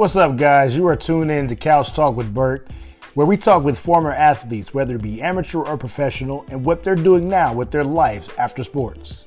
What's up, guys? You are tuned in to Couch Talk with Burt, where we talk with former athletes, whether it be amateur or professional, and what they're doing now with their lives after sports.